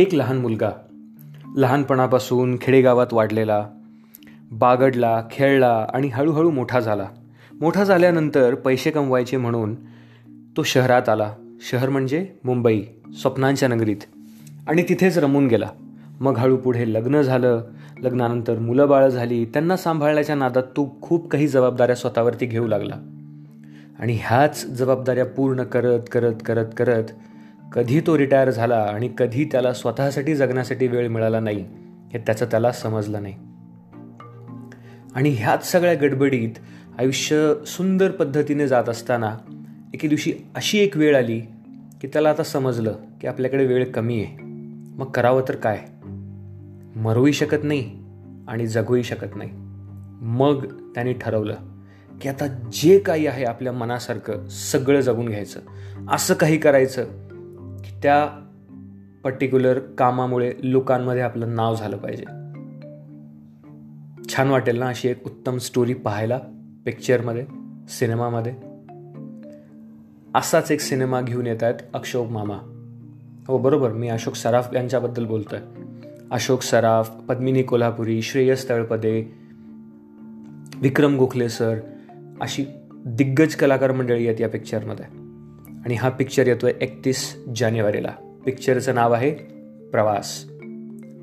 एक लहान मुलगा. लहानपणापासून खेडेगावात वाढलेला बागडला खेळला आणि हळूहळू मोठा झाला. मोठा झाल्यानंतर पैसे कमवायचे म्हणून तो शहरात आला. शहर म्हणजे मुंबई स्वप्नांच्या नगरीत. आणि तिथेच रमून गेला. मग हळू पुढे लग्न झालं. लग्नानंतर मुलं बाळं झाली. त्यांना सांभाळण्याच्या नादात तो खूप काही जबाबदाऱ्या स्वतःवरती घेऊ लागला. आणि ह्याच जबाबदाऱ्या पूर्ण करत करत करत करत कधी तो रिटायर झाला आणि कधी त्याला स्वतःसाठी जगण्यासाठी वेळ मिळाला नाही हे त्याचं त्याला समजलं नाही. आणि ह्याच सगळ्या गडबडीत आयुष्य सुंदर पद्धतीने जात असताना एके दिवशी अशी एक वेळ आली की त्याला आता समजलं की आपल्याकडे वेळ कमी आहे. मग करावं तर काय? मरूही शकत नाही आणि जगूही शकत नाही. मग त्यांनी ठरवलं की आता जे काही आहे आपल्या मनासारखं सगळं जगून घ्यायचं असं काही करायचं त्या पर्टिक्युलर कामामुळे लोकांमध्ये आपलं नाव झालं पाहिजे. छान वाटेल ना अशी एक उत्तम स्टोरी पाहायला पिक्चरमध्ये सिनेमामध्ये असाच एक सिनेमा घेऊन येत आहेत अशोक मामा. हो बरोबर. मी अशोक सराफ यांच्याबद्दल बोलतो आहे अशोक सराफ पद्मिनी कोल्हापुरी श्रेयस तळपदे विक्रम गोखले सर अशी दिग्गज कलाकार मंडळी आहेत या पिक्चरमध्ये आणि हा पिक्चर येतो आहे एकतीस जानेवारीला. पिक्चरचं नाव आहे प्रवास.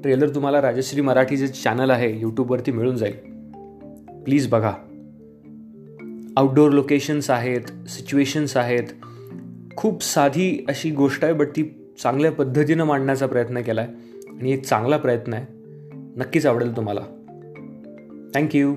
ट्रेलर तुम्हाला राजश्री मराठी जे चॅनल आहे यूट्यूबवरती मिळून जाईल. प्लीज बघा. आउटडोअर लोकेशन्स आहेत सिच्युएशन्स आहेत. खूप साधी अशी गोष्ट आहे बट ती चांगल्या पद्धतीनं मांडण्याचा प्रयत्न केला आहे आणि एक चांगला प्रयत्न आहे. नक्कीच आवडेल तुम्हाला. थँक्यू